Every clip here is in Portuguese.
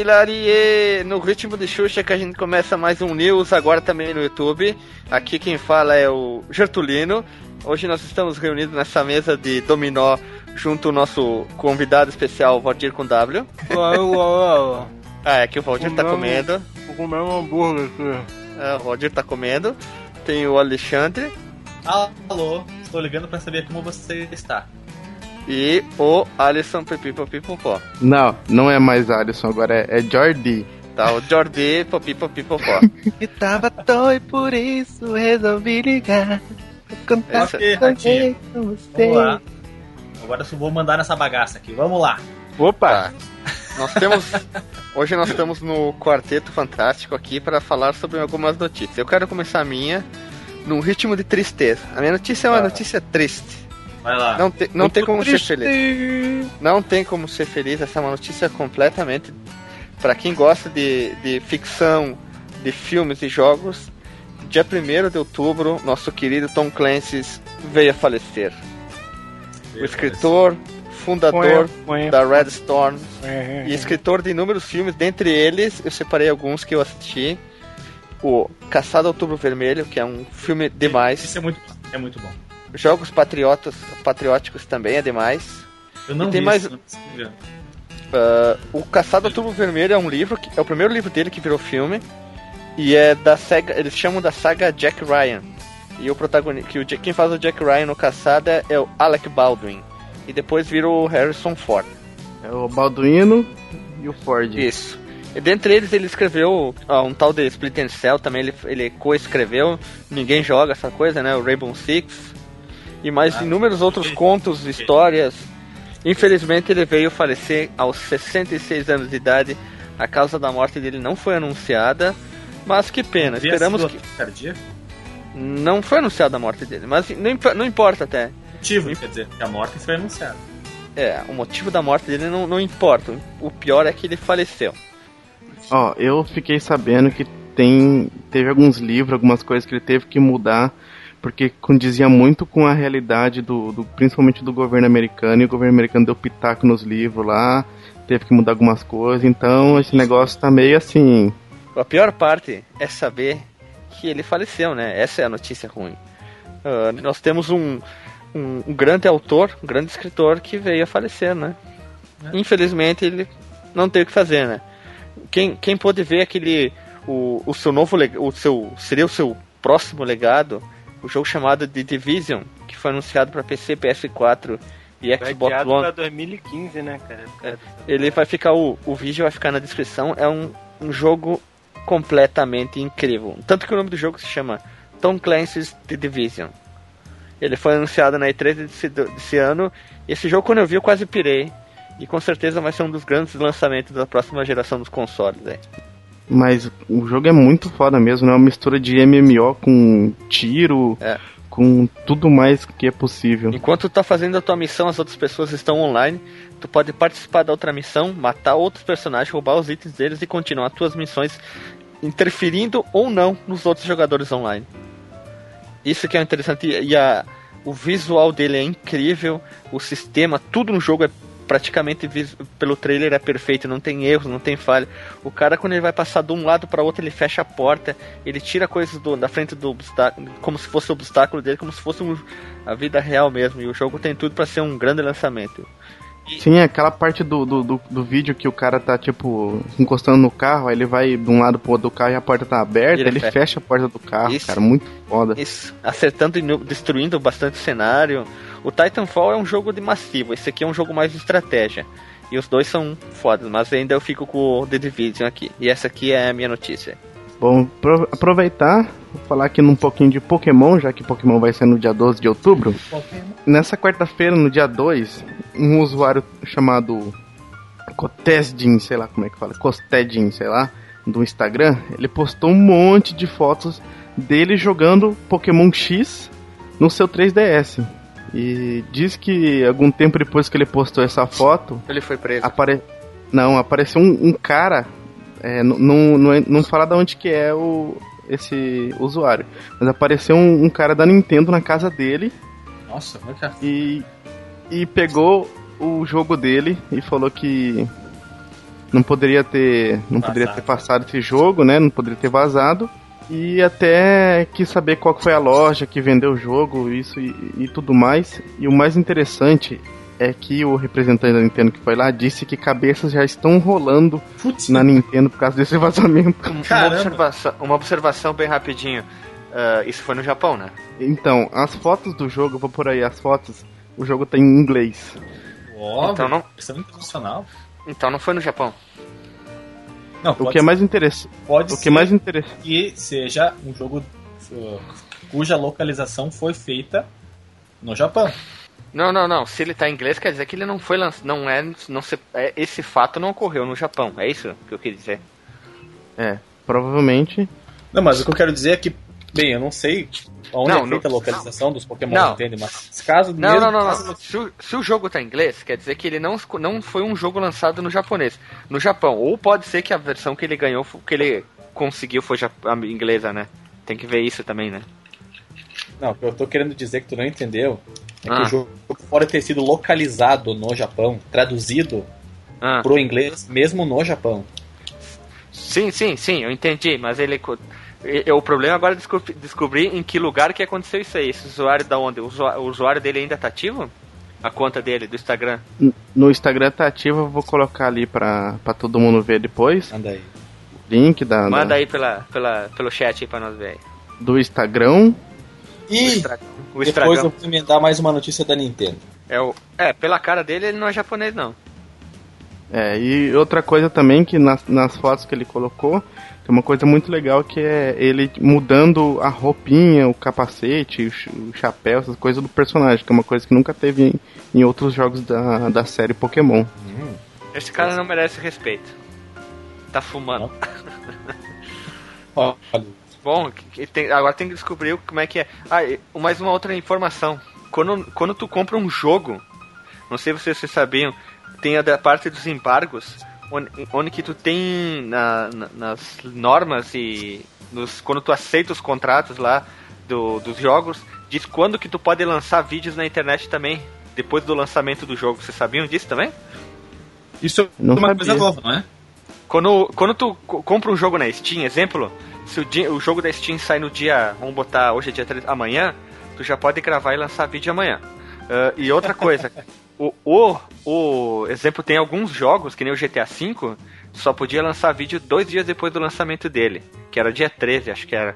Hilarie! No ritmo de Xuxa que a gente começa mais um news, agora também no YouTube. Aqui quem fala é o Gertulino. Hoje nós estamos reunidos nessa mesa de dominó junto ao nosso convidado especial, Valdir com W. ah, é que o Valdir tá comendo. Vou comer um hambúrguer aqui. É, o Valdir tá comendo. Tem o Alexandre. Alô, estou ligando para saber como você está e o Alisson Pipipopipopó. Não, não é mais Alisson, agora é, é Jordi. Tá, o Jordi Popipopipopó. Eu tava doido por isso, resolvi ligar. Contar okay, com você. Vamos lá. Agora eu vou mandar nessa bagaça aqui. Vamos lá. Opa! Tá. Nós temos. Hoje nós estamos no Quarteto Fantástico aqui para falar sobre algumas notícias. Eu quero começar a minha num ritmo de tristeza. A minha notícia é uma ah. notícia triste. Vai lá. Não, te, não tem como triste. ser feliz. Não tem como ser feliz. Essa é uma notícia completamente. Para quem gosta de, de ficção, de filmes e jogos, dia 1 de outubro, nosso querido Tom Clancy veio a falecer. O escritor, fundador da Red Storm e escritor de inúmeros filmes, dentre eles eu separei alguns que eu assisti. O Caçado Outubro Vermelho, que é um filme demais. Isso é muito, é muito bom. Jogos patriotas, patrióticos também é demais. Eu não e tem vi mais. Isso, uh, o Caçado Turbo Vermelho é um livro, que, é o primeiro livro dele que virou filme. E é da saga, eles chamam da saga Jack Ryan. E o protagonista, que o, quem faz o Jack Ryan no Caçada é o Alec Baldwin. E depois vira o Harrison Ford. É o Balduino e o Ford. Isso. E dentre eles ele escreveu ó, um tal de Splinter Cell também, ele, ele co-escreveu. Ninguém joga essa coisa, né? O Rainbow Six e mais ah, inúmeros outros contos, histórias. Infelizmente ele veio falecer aos 66 anos de idade. A causa da morte dele não foi anunciada, mas que pena. Esperamos que cardíaco? não foi anunciada a morte dele, mas não, não importa até. Motivo, quer dizer, a morte foi anunciada. É, o motivo da morte dele não, não importa. O pior é que ele faleceu. Ó, oh, eu fiquei sabendo que tem teve alguns livros, algumas coisas que ele teve que mudar porque condizia muito com a realidade do, do, principalmente do governo americano, e o governo americano deu pitaco nos livros lá, teve que mudar algumas coisas, então esse negócio tá meio assim. A pior parte é saber que ele faleceu, né? Essa é a notícia ruim. Uh, nós temos um, um, um, grande autor, um grande escritor que veio a falecer, né? Infelizmente ele não teve o que fazer, né? Quem, quem pôde ver aquele. O, o seu novo o seu seria o seu próximo legado o jogo chamado The Division, que foi anunciado para PC, PS4 e Xbox One. Pra 2015, né, cara? É, ele vai ficar o, o vídeo vai ficar na descrição. É um, um jogo completamente incrível. Tanto que o nome do jogo se chama Tom Clancy's The Division. Ele foi anunciado na E3 desse, desse ano. Esse jogo, quando eu vi, eu quase pirei. E com certeza vai ser um dos grandes lançamentos da próxima geração dos consoles. Aí. Mas o jogo é muito foda mesmo, né? Uma mistura de MMO com tiro, é. com tudo mais que é possível. Enquanto tu tá fazendo a tua missão, as outras pessoas estão online. Tu pode participar da outra missão, matar outros personagens, roubar os itens deles e continuar as tuas missões, interferindo ou não nos outros jogadores online. Isso que é interessante. E a, o visual dele é incrível, o sistema, tudo no jogo é praticamente pelo trailer é perfeito, não tem erros, não tem falha. O cara quando ele vai passar de um lado para outro, ele fecha a porta, ele tira coisas do, da frente do obstáculo, como se fosse o obstáculo dele, como se fosse um, a vida real mesmo. E o jogo tem tudo para ser um grande lançamento. Sim, aquela parte do, do, do, do, vídeo que o cara tá, tipo, encostando no carro, aí ele vai de um lado pro outro do carro e a porta tá aberta, ele, ele fecha. fecha. a porta do carro, Isso. cara, muito foda. Isso, acertando e destruindo bastante cenário. O Titanfall é um jogo de massivo, esse aqui é um jogo mais de estratégia. E os dois são fodas, mas ainda eu fico com o The Division aqui. E essa aqui é a minha notícia. Bom, aproveitar, vou falar aqui um pouquinho de Pokémon, já que Pokémon vai ser no dia 12 de outubro. Pokémon. Nessa quarta-feira, no dia 2, um usuário chamado Cotesdin, sei lá como é que fala, Costedin, sei lá, do Instagram, ele postou um monte de fotos dele jogando Pokémon X no seu 3DS. E diz que algum tempo depois que ele postou essa foto. Ele foi preso. Apare... Não, apareceu um, um cara. É, não, não, não fala de onde que é o, esse usuário. Mas apareceu um, um cara da Nintendo na casa dele. Nossa, é é? E, e pegou o jogo dele e falou que não poderia ter, não poderia ter passado esse jogo, né? Não poderia ter vazado. E até quis saber qual foi a loja que vendeu o jogo, isso e, e tudo mais. E o mais interessante é que o representante da Nintendo que foi lá disse que cabeças já estão rolando Putz. na Nintendo por causa desse vazamento. Uma observação, uma observação bem rapidinho. Uh, isso foi no Japão, né? Então, as fotos do jogo, vou por aí as fotos, o jogo tá em inglês. Óbvio, então não, isso é internacional. Então não foi no Japão. Não, o que é mais interessante. Pode o que é mais interessante que seja um jogo uh, cuja localização foi feita no Japão. Não, não, não. Se ele tá em inglês, quer dizer que ele não foi lançado. Não é, não se, é. Esse fato não ocorreu no Japão. É isso que eu queria dizer. É, provavelmente. Não, mas o que eu quero dizer é que, bem, eu não sei onde não, é feita no, a localização não, dos Pokémon, não. entende? Mas caso Não, mesmo, não, não, caso... não. Se, o, se o jogo tá em inglês, quer dizer que ele não, não foi um jogo lançado no japonês. No Japão. Ou pode ser que a versão que ele ganhou, que ele conseguiu foi a inglesa, né? Tem que ver isso também, né? Não, eu tô querendo dizer que tu não entendeu é ah. que o jogo pode ter sido localizado no Japão, traduzido ah. pro inglês, mesmo no Japão. Sim, sim, sim, eu entendi, mas ele. O problema agora é descobrir em que lugar que aconteceu isso aí. Esse usuário da onde? O usuário dele ainda tá ativo? A conta dele, do Instagram? No Instagram tá ativo, eu vou colocar ali pra, pra todo mundo ver depois. Manda aí. Link da. Manda da... aí pela, pela, pelo chat aí pra nós ver aí. Do Instagram. E o depois eu vou emendar mais uma notícia da Nintendo. É, o, é, pela cara dele, ele não é japonês, não. É, e outra coisa também que nas, nas fotos que ele colocou, tem uma coisa muito legal que é ele mudando a roupinha, o capacete, o, o chapéu, essas coisas do personagem, que é uma coisa que nunca teve em, em outros jogos da, da série Pokémon. Hum. Esse cara não merece respeito. Tá fumando. Olha, Bom, tem, agora tem que descobrir como é que é. Ah, mais uma outra informação. Quando, quando tu compra um jogo, não sei se vocês sabiam, tem a da parte dos embargos, onde, onde que tu tem na, na, nas normas e nos, quando tu aceita os contratos lá do, dos jogos, diz quando que tu pode lançar vídeos na internet também, depois do lançamento do jogo. Vocês sabiam disso também? Isso é uma sabia. coisa nova, não é? Quando, quando tu compra um jogo na Steam, exemplo, se o, dia, o jogo da Steam sai no dia, vamos botar hoje é dia 3, amanhã, tu já pode gravar e lançar vídeo amanhã. Uh, e outra coisa, o, o, o exemplo tem alguns jogos, que nem o GTA V, só podia lançar vídeo dois dias depois do lançamento dele, que era dia 13, acho que era.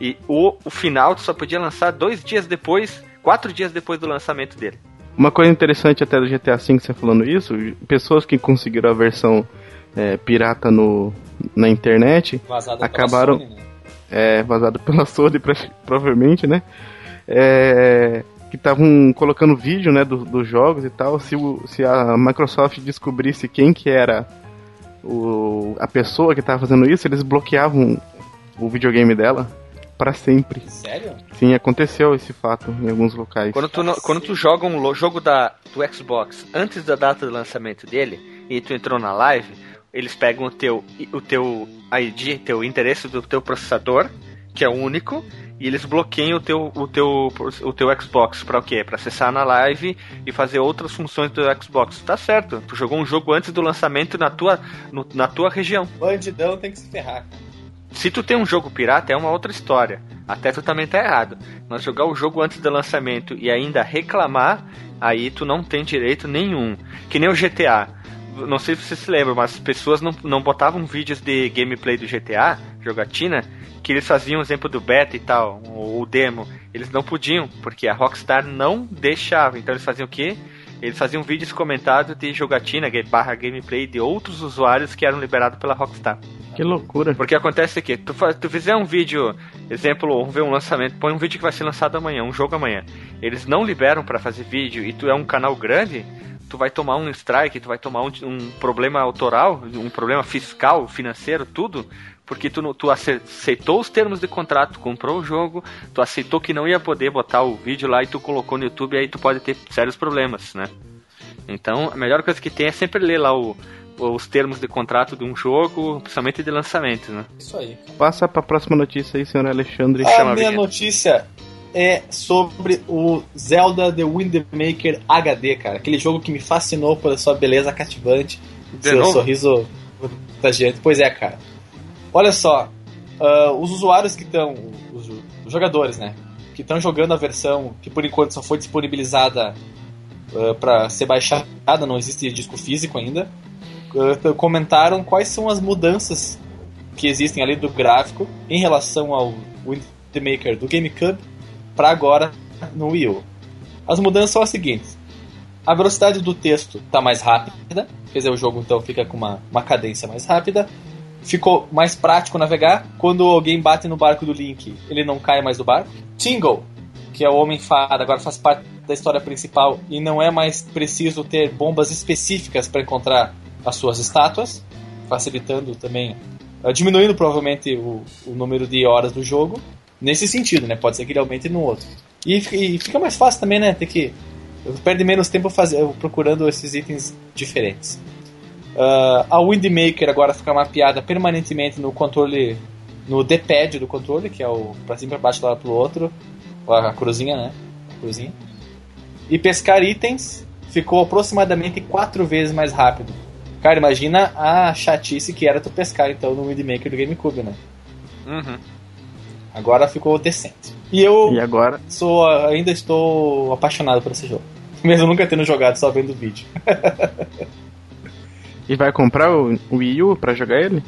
E o, o final tu só podia lançar dois dias depois, quatro dias depois do lançamento dele. Uma coisa interessante até do GTA V, você falando isso, pessoas que conseguiram a versão é, pirata no, na internet vazado acabaram Sony, né? é, vazado pela Sony provavelmente, né? É, que estavam colocando vídeo, né, dos do jogos e tal. Se, o, se a Microsoft descobrisse quem que era o, a pessoa que estava fazendo isso, eles bloqueavam o videogame dela para sempre. Sério? Sim, aconteceu esse fato em alguns locais. Quando tu, quando tu joga um jogo da, do Xbox antes da data do lançamento dele e tu entrou na live, eles pegam o teu, o teu ID, teu endereço do teu processador, que é único, e eles bloqueiam o teu, o teu, o teu Xbox para o quê? Para acessar na live e fazer outras funções do Xbox. Tá certo, tu jogou um jogo antes do lançamento na tua, no, na tua região. Bandidão tem que se ferrar. Se tu tem um jogo pirata é uma outra história. Até tu também tá errado. Mas jogar o jogo antes do lançamento e ainda reclamar, aí tu não tem direito nenhum. Que nem o GTA não sei se você se lembra, mas pessoas não, não botavam vídeos de gameplay do GTA, jogatina, que eles faziam exemplo do beta e tal, ou o demo. Eles não podiam, porque a Rockstar não deixava. Então eles faziam o quê? Eles faziam vídeos comentados de jogatina barra gameplay de outros usuários que eram liberados pela Rockstar. Que loucura. Porque acontece que tu, tu fizer um vídeo, exemplo, vamos ver um lançamento, põe um vídeo que vai ser lançado amanhã, um jogo amanhã. Eles não liberam para fazer vídeo e tu é um canal grande, tu vai tomar um strike, tu vai tomar um, um problema autoral, um problema fiscal, financeiro, tudo, porque tu, tu aceitou os termos de contrato, comprou o jogo, tu aceitou que não ia poder botar o vídeo lá e tu colocou no YouTube, aí tu pode ter sérios problemas, né? Então, a melhor coisa que tem é sempre ler lá o, os termos de contrato de um jogo, principalmente de lançamento, né? Isso aí. Passa para a próxima notícia aí, senhor Alexandre. A minha notícia é sobre o Zelda The Wind Maker HD, cara. Aquele jogo que me fascinou por sua beleza cativante, De seu novo? sorriso muita gente. Pois é, cara. Olha só, uh, os usuários que estão, os, os, jogadores, né, que estão jogando a versão que por enquanto só foi disponibilizada uh, ah, para ser baixada, não existe disco físico ainda, uh, comentaram quais são as mudanças que existem ali do gráfico em relação ao Wind Maker do GameCube para agora no Wii U. As mudanças são as seguintes: a velocidade do texto está mais rápida, quer dizer, o jogo então fica com uma, uma cadência mais rápida. Ficou mais prático navegar. Quando alguém bate no barco do Link, ele não cai mais do barco. Tingle, que é o Homem-Fada, agora faz parte da história principal e não é mais preciso ter bombas específicas para encontrar as suas estátuas, facilitando também, uh, diminuindo provavelmente o, o número de horas do jogo. Nesse sentido, né? Pode ser que ele aumente no outro. E, e fica mais fácil também, né? Ter que. Perde menos tempo fazer, procurando esses itens diferentes. Uh, a Windmaker agora fica mapeada permanentemente no controle. No D-pad do controle, que é o pra cima, pra baixo, lá pro outro. A cruzinha, né? A cruzinha. E pescar itens ficou aproximadamente quatro vezes mais rápido. Cara, imagina a chatice que era tu pescar então no Windmaker do GameCube, né? Uhum. Agora ficou decente. E eu e agora? Sou, ainda estou apaixonado por esse jogo. Mesmo nunca tendo jogado, só vendo o vídeo. e vai comprar o Wii U pra jogar ele?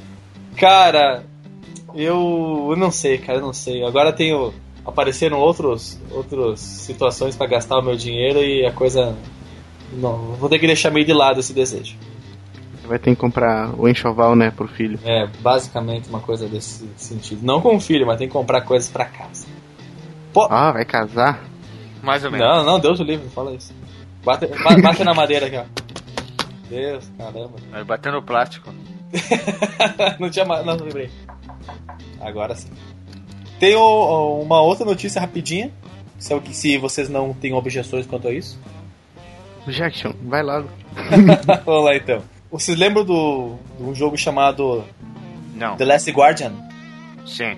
Cara, eu, eu não sei, cara, eu não sei. Agora tenho. Apareceram outros, outras situações para gastar o meu dinheiro e a coisa. Não, vou ter que deixar meio de lado esse desejo. Vai ter que comprar o enxoval, né, pro filho. É, basicamente uma coisa desse sentido. Não com o filho, mas tem que comprar coisas para casa. Pô. Ah, vai casar? Mais ou menos. Não, não, Deus o livre, não fala isso. Bate, bate, na madeira aqui, ó. Deus, caramba. Vai bater no plástico. não tinha mais. Não, lembrei. Agora sim. Tem uma outra notícia rapidinha. Se, se vocês não têm objeções quanto a isso. Objection, vai logo. Vamos lá então. Vocês lembram do, de um jogo chamado Não. The Last Guardian? Sim.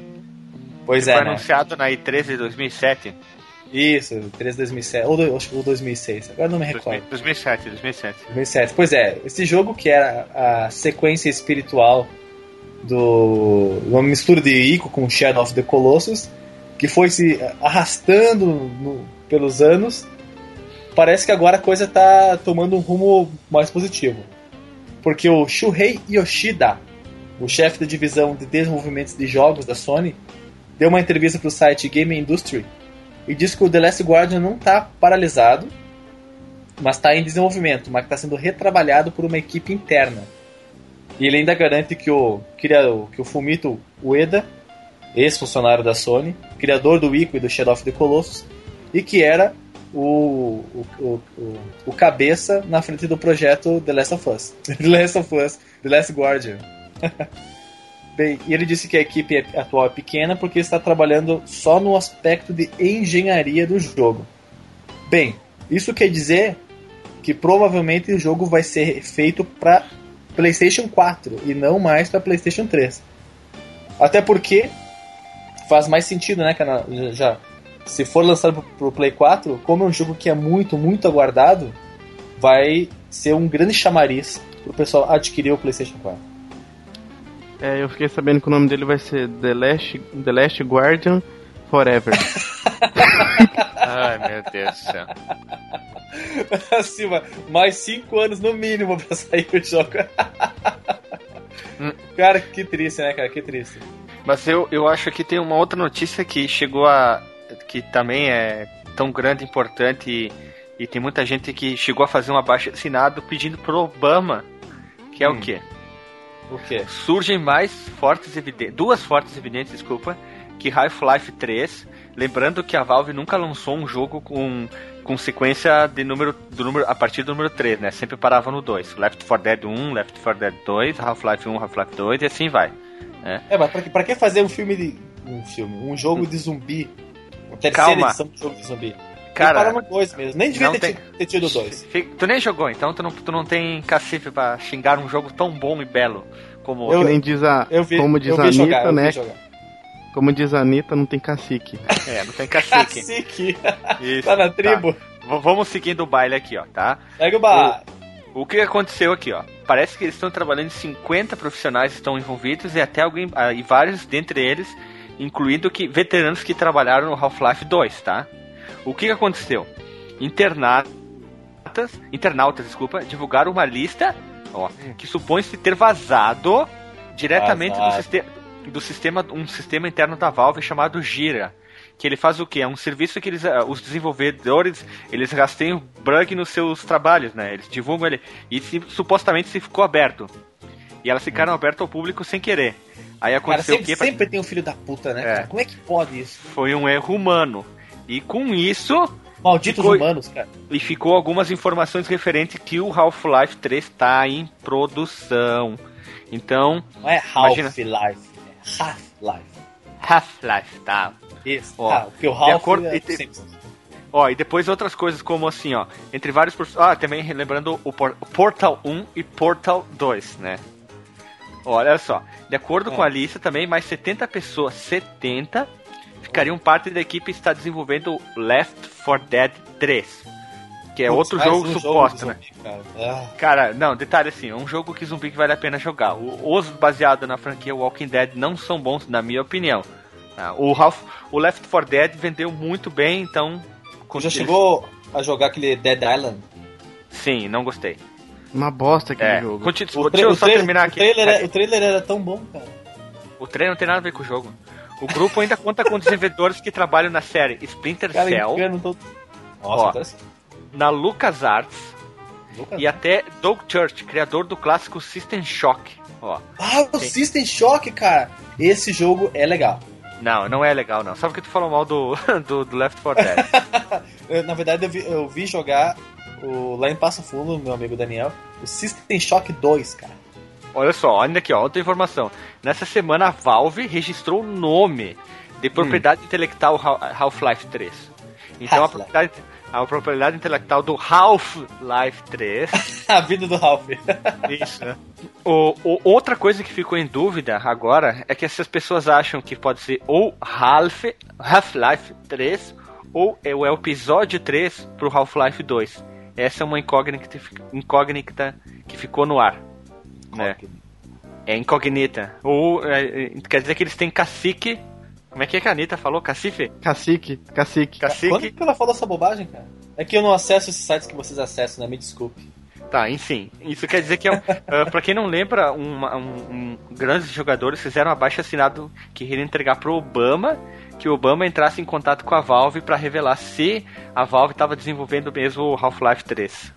Pois que é. Foi né? anunciado na E3 de 2007. Isso, 3 de 2007. Ou, do, ou 2006. Agora não me recordo. 2007, 2007. 2007. Pois é, esse jogo que era a sequência espiritual do. uma mistura de Ico com Shadow of the Colossus, que foi se arrastando no, pelos anos. Parece que agora a coisa tá tomando um rumo mais positivo porque o Shuhei Yoshida, o chefe da divisão de desenvolvimento de jogos da Sony, deu uma entrevista para o site Game Industry e disse que o The Last Guardian não está paralisado, mas está em desenvolvimento, mas está sendo retrabalhado por uma equipe interna. E ele ainda garante que o, que o Fumito Ueda, ex-funcionário da Sony, criador do Ico e do Shadow of the Colossus, e que era o, o, o, o, cabeça na frente do projeto The Last of Us. The Last of Us, The Last Guardian. Bem, e ele disse que a equipe atual é pequena porque está trabalhando só no aspecto de engenharia do jogo. Bem, isso quer dizer que provavelmente o jogo vai ser feito para PlayStation 4 e não mais para PlayStation 3. Até porque faz mais sentido, né, cara? Já se for lançado pro Play 4, como é um jogo que é muito, muito aguardado, vai ser um grande chamariz pro pessoal adquirir o PlayStation 4. É, eu fiquei sabendo que o nome dele vai ser The Last, The Last Guardian Forever. Ai, meu Deus do céu. Assim, mais 5 anos no mínimo pra sair o jogo. Hum. cara, que triste, né, cara? Que triste. Mas eu, eu acho que tem uma outra notícia que chegou a, que também é tão grande, importante e, e tem muita gente que chegou a fazer um abaixo assinado pedindo pro Obama, que é hum. o quê? O quê? Surgem mais fortes evidências, duas fortes evidências, desculpa, que Half-Life 3, lembrando que a Valve nunca lançou um jogo com, com sequência de número, do número a partir do número 3, né? Sempre parava no 2. Left 4 Dead 1, Left 4 Dead 2, Half-Life 1, Half-Life 2 e assim vai. É, é mas pra, pra que fazer um filme de. um filme, um jogo hum. de zumbi terceira Calma. edição do jogo de zumbi. Cara, parou no 2 mesmo. Nem devia ter, tem... ter tido dois. Tu nem jogou, então tu não, tu não tem cacife pra xingar um jogo tão bom e belo como eu, nem diz a, eu vi, como diz a Anitta, jogar, né? Como diz a Anitta, não tem cacique. É, não tem cacique. cacique. Isso, tá na tribo. Tá. Vamos seguindo o baile aqui, ó, tá? Pega o baile. O que aconteceu aqui, ó? Parece que eles estão trabalhando 50 profissionais estão envolvidos e até alguém ah, e vários dentre eles, incluindo que veteranos que trabalharam no Half-Life 2, tá? O que aconteceu? Internatos, internautas, desculpa, divulgaram uma lista, ó, que supõe-se ter vazado diretamente do, sistema, do sistema, um sistema interno da Valve chamado Gira que ele faz o que? É um serviço que eles, eh, os desenvolvedores, eles rastreiam bug nos seus trabalhos, né? Eles divulgam ele e se, supostamente se ficou aberto. E elas ficaram hum. abertas ao público sem querer. Aí aconteceu Cara, sempre, o quê? Sempre tem um filho da puta, né? É. Como é que pode isso? Foi um erro humano. E com isso. Malditos ficou, humanos, cara. E ficou algumas informações referentes que o Half-Life 3 está em produção. Então. Não é Half-Life, é Half-Life. Half-Life, tá. Isso, ó, tá, porque o Ralph acordo, é e, Ó, e depois outras coisas como assim, ó, entre vários... Ah, também lembrando o Portal 1 e Portal 2, né? Olha só, de acordo é. com a lista também, mais 70 pessoas, 70, ficariam parte da equipe que está desenvolvendo Left 4 Dead 3. Que é Putz, outro jogo um suposto, jogo né? Zumbi, cara. Ah. cara. não, detalhe assim, é um jogo que zumbi que vale a pena jogar. Os baseados na franquia Walking Dead não são bons, na minha opinião. Ah, o, Ralph, o Left 4 Dead vendeu muito bem, então. Já chegou a jogar aquele Dead Island? Sim, não gostei. Uma bosta aquele é. jogo. Continu o Deixa eu só terminar aqui. O trailer, é, o trailer era tão bom, cara. O trailer não tem nada a ver com o jogo. O grupo ainda conta com desenvolvedores que trabalham na série Splinter cara, Cell. Tô... Nossa, ó, na LucasArts Lucas? e até Doug Church, criador do clássico System Shock. Ó. Ah, o tem... System Shock, cara! Esse jogo é legal. Não, não é legal, não. Só porque tu falou mal do, do, do Left 4 Dead. Na verdade, eu vi, eu vi jogar o, lá em Passo Fundo, meu amigo Daniel, o System Shock 2, cara. Olha só, olha aqui, ó, outra informação. Nessa semana a Valve registrou o nome de propriedade hum. intelectual Half-Life 3. Então Half a propriedade, a propriedade intelectual do Half-Life 3. a vida do Ralph. Isso, né? O, o, outra coisa que ficou em dúvida agora é que essas pessoas acham que pode ser ou Half, Half-Life 3 ou é o episódio 3 pro Half-Life 2. Essa é uma incógnita, incógnita que ficou no ar. Né? É incognita. Ou é, quer dizer que eles têm cacique como é que, é que a Anitta falou? Cacife? Cacique, cacique. Cacique. Quando que ela falou essa bobagem, cara? É que eu não acesso esses sites que vocês acessam, né? Me desculpe. Tá, enfim. Isso quer dizer que, é um, uh, pra quem não lembra, um, um, um, grandes jogadores fizeram um abaixo assinado que iriam entregar pro Obama, que o Obama entrasse em contato com a Valve para revelar se a Valve estava desenvolvendo mesmo o Half-Life 3.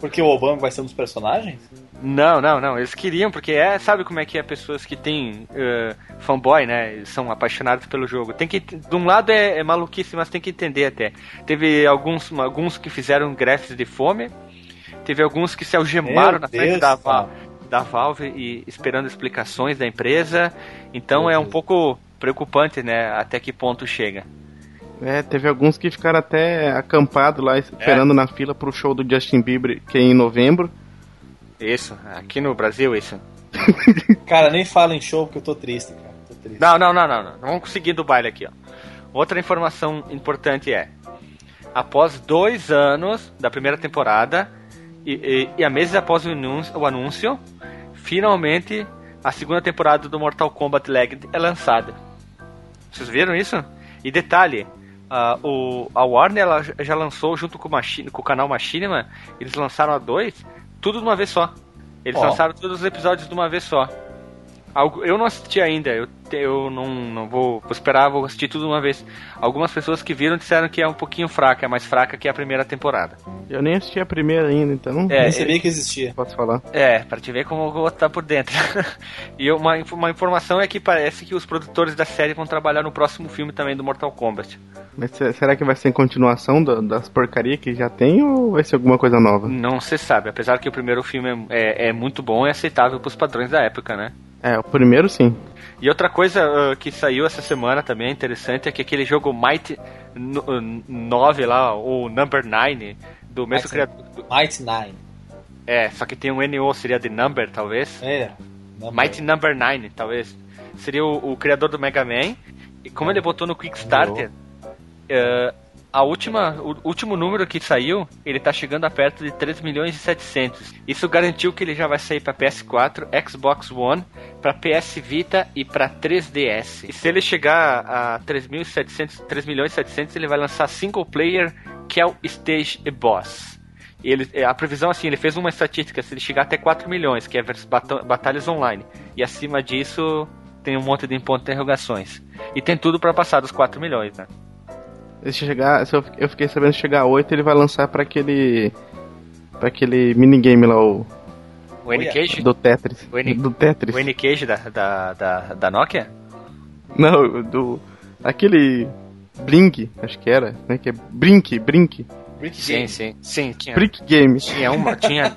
Porque o Obama vai ser um dos personagens? Não, não, não. Eles queriam, porque é, sabe como é que é pessoas que têm uh, fanboy, né? São apaixonados pelo jogo. Tem que, de um lado é, é maluquice, mas tem que entender até. Teve alguns, alguns que fizeram grafes de fome, teve alguns que se algemaram Meu na frente Deus, da, da Valve e esperando explicações da empresa. Então é um pouco preocupante, né? Até que ponto chega. É, teve alguns que ficaram até acampados lá esperando é. na fila pro show do Justin Bieber, que é em novembro. Isso, aqui no Brasil, isso. cara, nem fala em show porque eu tô triste, cara. Tô triste. Não, não, não, não, não. Vamos conseguir do baile aqui, ó. Outra informação importante é: após dois anos da primeira temporada e, e, e a meses após o anúncio, o anúncio, finalmente a segunda temporada do Mortal Kombat Legacy é lançada. Vocês viram isso? E detalhe, uh, o, a Warner ela já lançou junto com o, Machine, com o canal Machinima, eles lançaram a dois tudo de uma vez só. Eles oh. lançaram todos os episódios de uma vez só. Eu não assisti ainda, eu, eu não, não vou, vou esperar, vou assistir tudo uma vez. Algumas pessoas que viram disseram que é um pouquinho fraca, é mais fraca que a primeira temporada. Eu nem assisti a primeira ainda, então. É, nem sabia que existia. Posso falar? É, pra te ver como eu vou estar por dentro. e uma, uma informação é que parece que os produtores da série vão trabalhar no próximo filme também do Mortal Kombat. Mas será que vai ser em continuação das porcarias que já tem ou vai ser alguma coisa nova? Não se sabe, apesar que o primeiro filme é, é, é muito bom e aceitável pros padrões da época, né? É, o primeiro sim. E outra coisa uh, que saiu essa semana também interessante é que aquele jogo Might 9 lá, ou Number 9, do mesmo Might, criador. Might 9. É, só que tem um NO, seria de Number, talvez. É. Number. Might Number 9, talvez. Seria o, o, criador do Mega Man. E como ele botou no Quick Starter, uh, a última, o último número que saiu, ele tá chegando a perto de 3 milhões e 700. Isso garantiu que ele já vai sair para PS4, Xbox One, para PS Vita e para 3DS. E se ele chegar a 3.700, 3 milhões e 700, ele vai lançar single player Kel Stage Boss. E ele, a previsão assim, ele fez uma estatística, se ele chegar até 4 milhões, que é batalhas online, e acima disso tem um monte de pontos de interrogações. E tem tudo para passar dos 4 milhões, né? Se chegar, se eu, eu fiquei sabendo chegar a 8, ele vai lançar para aquele para aquele minigame lá o o N-Cage? Do Tetris. O N... Do Tetris. O N-Cage da, da, da, da Nokia? Não, do aquele Blink, acho que era, né? Que é Brink, Brink. Brick sim, Game. sim, sim. Tinha, Brick Game. Tinha uma, tinha,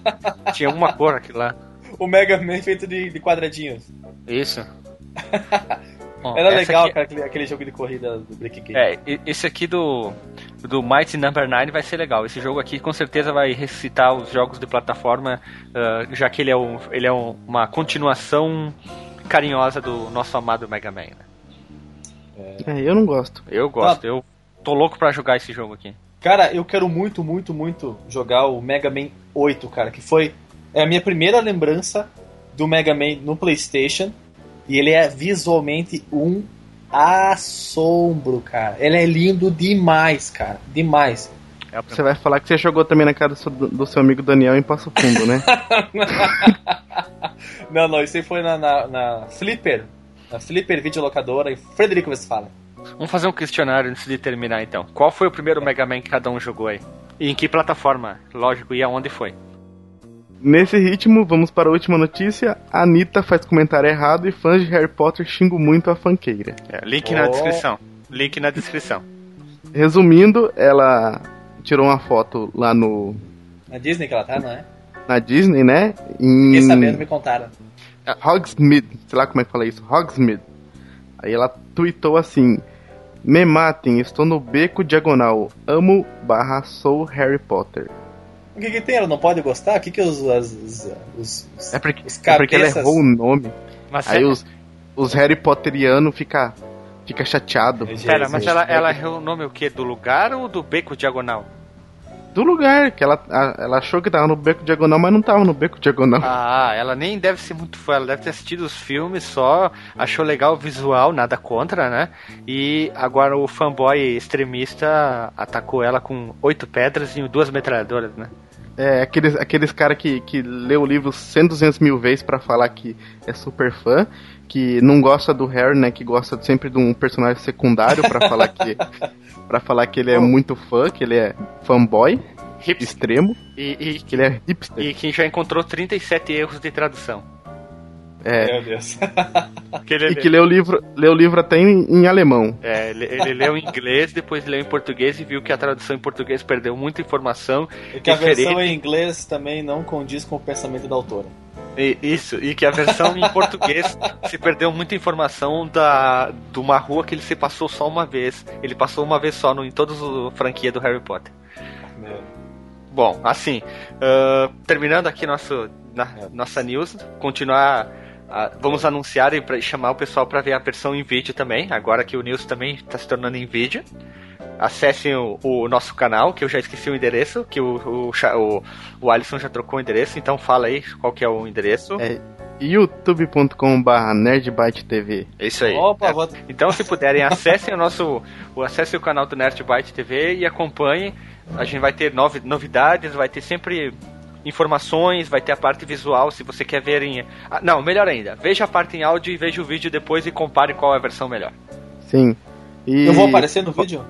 tinha uma cor aqui lá. O Mega Man feito de, de quadradinhos. Isso. Bom, Era legal, aqui... cara, aquele, aquele, jogo de corrida do Brick Game. É, esse aqui do, do Mighty Number 9 vai ser legal. Esse jogo aqui com certeza vai ressuscitar os jogos de plataforma, uh, já que ele é, um, ele é um, uma continuação carinhosa do nosso amado Mega Man. Né? É, eu não gosto. Eu gosto, ah. eu tô louco pra jogar esse jogo aqui. Cara, eu quero muito, muito, muito jogar o Mega Man 8, cara, que foi é a minha primeira lembrança do Mega Man no PlayStation. E ele é visualmente um assombro, cara. Ele é lindo demais, cara. Demais. É você vai falar que você jogou também na casa do, do seu amigo Daniel em Passo Fundo, né? não, não, isso aí foi na, na, na Flipper. Na Flipper Videolocadora em Frederico Westphalen. Vamos fazer um questionário antes de terminar então. Qual foi o primeiro Mega Man que cada um jogou aí? E em que plataforma? Lógico, e aonde foi? Nesse ritmo, vamos para a última notícia. A Anitta faz comentário errado e fãs de Harry Potter xingam muito a fanqueira. É, link oh. na descrição. Link na descrição. Resumindo, ela tirou uma foto lá no. Na Disney que ela tá, não é? Na Disney, né? Em... Fiquei sabendo, me contaram. Hogsmeade, sei lá como é que fala isso, Hogsmeade. Aí ela tweetou assim: Me matem, estou no beco diagonal. Amo barra sou Harry Potter. O que, que tem? Ela não pode gostar? O que, que os, os, os, os, é porque, os cabeças... é porque ela errou o nome. Mas Aí é... os, os Harry Potterianos ficam fica chateado. Pera, mas ela, ela errou o nome o quê? Do lugar ou do beco diagonal? Do lugar, que ela, ela achou que tava no beco diagonal, mas não tava no beco diagonal. Ah, ela nem deve ser muito fã, ela deve ter assistido os filmes só, achou legal o visual, nada contra, né? E agora o fanboy extremista atacou ela com oito pedras e duas metralhadoras, né? É, aqueles, aqueles caras que, que lê o livro 100, 200 mil vezes para falar que é super fã, que não gosta do Harry, né? Que gosta sempre de um personagem secundário para falar que para falar que ele é muito fã, que ele é fanboy hipster. extremo e, e que ele é hipster. E que já encontrou 37 erros de tradução. É. Meu Deus. que ele, e que leu o livro, leu o livro até em, em alemão. É, ele, ele, leu em inglês, depois leu em português e viu que a tradução em português perdeu muita informação. E que diferente. a versão em inglês também não condiz com o pensamento da autora. E, isso, e que a versão em português se perdeu muita informação da, de uma rua que ele se passou só uma vez. Ele passou uma vez só no, em todas as franquias do Harry Potter. É. Bom, assim, uh, terminando aqui nosso, na, nossa news, continuar. Uh, vamos anunciar e chamar o pessoal para ver a versão em vídeo também, agora que o news também está se tornando em vídeo acessem o, o, nosso canal, que eu já esqueci o endereço, que o, o, o, o Alisson já trocou o endereço, então fala aí qual que é o endereço. É youtube.com.br nerdbytetv. É isso aí. Opa, é, então, se puderem, acessem o nosso, o, acessem o canal do Nerdbyte TV e acompanhem. A gente vai ter novi, novidades, vai ter sempre informações, vai ter a parte visual, se você quer ver em... Ah, não, melhor ainda, veja a parte em áudio e veja o vídeo depois e compare qual é a versão melhor. Sim. E... Eu vou aparecer no vídeo?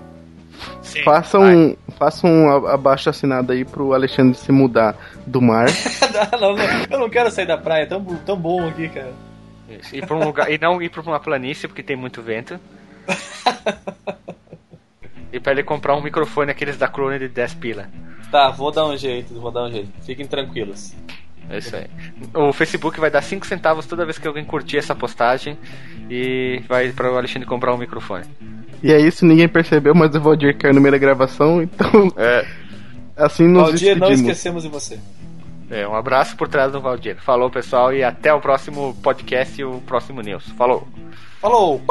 Sim, faça um, faça um abaixo assinado aí pro Alexandre se mudar do mar. não, não, eu não quero sair da praia, é tão, tão bom aqui, cara. Isso, ir pra um lugar, e não ir pra uma planície porque tem muito vento. e pra ele comprar um microfone aqueles da Crone de 10 pila. Tá, vou dar um jeito, vou dar um jeito. Fiquem tranquilos. É isso aí. O Facebook vai dar 5 centavos toda vez que alguém curtir essa postagem e vai para o Alexandre comprar um microfone. E é isso, ninguém percebeu, mas o Valdir caiu no meio da gravação, então. É. Assim nos Valdir, não esquecemos de você. É, um abraço por trás do Valdir. Falou, pessoal, e até o próximo podcast e o próximo news. Falou! Falou!